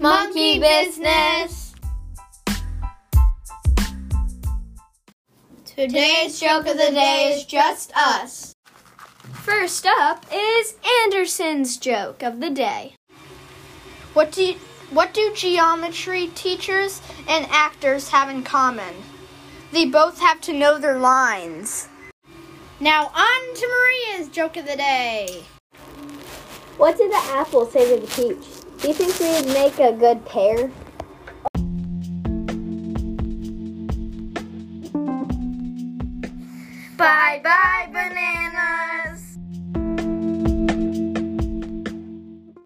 Monkey business. Today's joke of the day is just us. First up is Anderson's joke of the day. What do you, what do geometry teachers and actors have in common? They both have to know their lines. Now on to Maria's joke of the day. What did the apple say to the peach? Do you think we'd make a good pair? Bye bye banana.